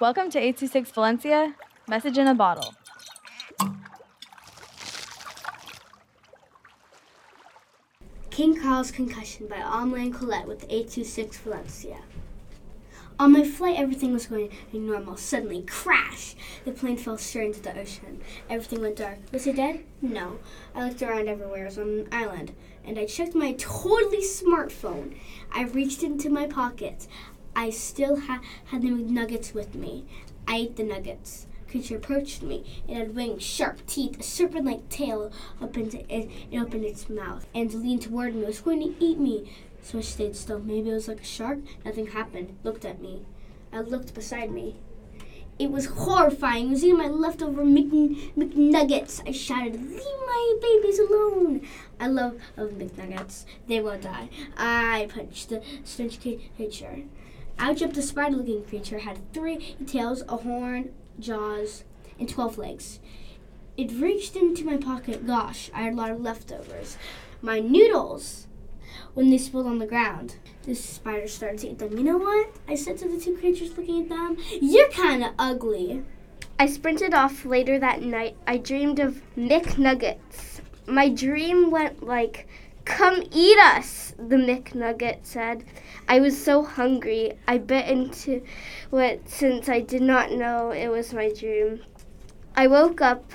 Welcome to 826 Valencia, message in a bottle. King Carl's Concussion by Amelie and Colette with 826 Valencia. On my flight, everything was going normal. Suddenly, crash! The plane fell straight into the ocean. Everything went dark. Was he dead? No. I looked around everywhere. I was on an island. And I checked my totally smartphone. I reached into my pockets. I still ha- had the nuggets with me. I ate the nuggets. Creature approached me. It had wings, sharp teeth, a serpent-like tail. Opened it, it opened its mouth and leaned toward me. It was going to eat me. So I stayed still. Maybe it was like a shark. Nothing happened. Looked at me. I looked beside me. It was horrifying. It was eating my leftover Mc- McNuggets. I shouted, Leave my babies alone. I love, love McNuggets. They won't die. I punched the strange creature. Out jumped a spider looking creature, had three tails, a horn, jaws, and 12 legs. It reached into my pocket. Gosh, I had a lot of leftovers. My noodles! When they spilled on the ground, the spider started to eat them. You know what? I said to the two creatures looking at them, You're kind of ugly. I sprinted off later that night. I dreamed of McNuggets. My dream went like, Come eat us, the McNugget said. I was so hungry. I bit into it since I did not know it was my dream. I woke up.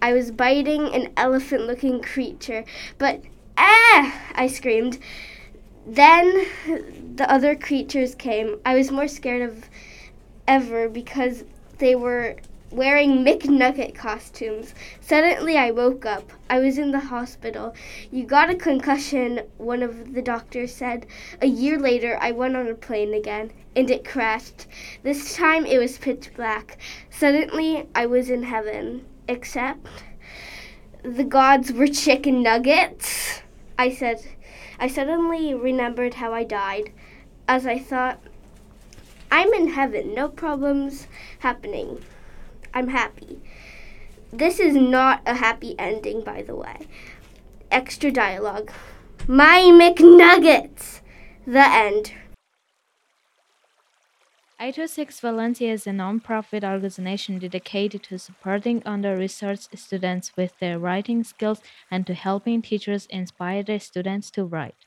I was biting an elephant looking creature, but ah! I screamed. Then the other creatures came. I was more scared of ever because they were wearing McNugget costumes. Suddenly, I woke up. I was in the hospital. You got a concussion, one of the doctors said. A year later, I went on a plane again, and it crashed. This time, it was pitch black. Suddenly, I was in heaven, except the gods were chicken nuggets. I said, I suddenly remembered how I died. As I thought, I'm in heaven, no problems happening. I'm happy. This is not a happy ending, by the way. Extra dialogue. My McNuggets! The end. 826 Valencia is a non-profit organization dedicated to supporting under-researched students with their writing skills and to helping teachers inspire their students to write.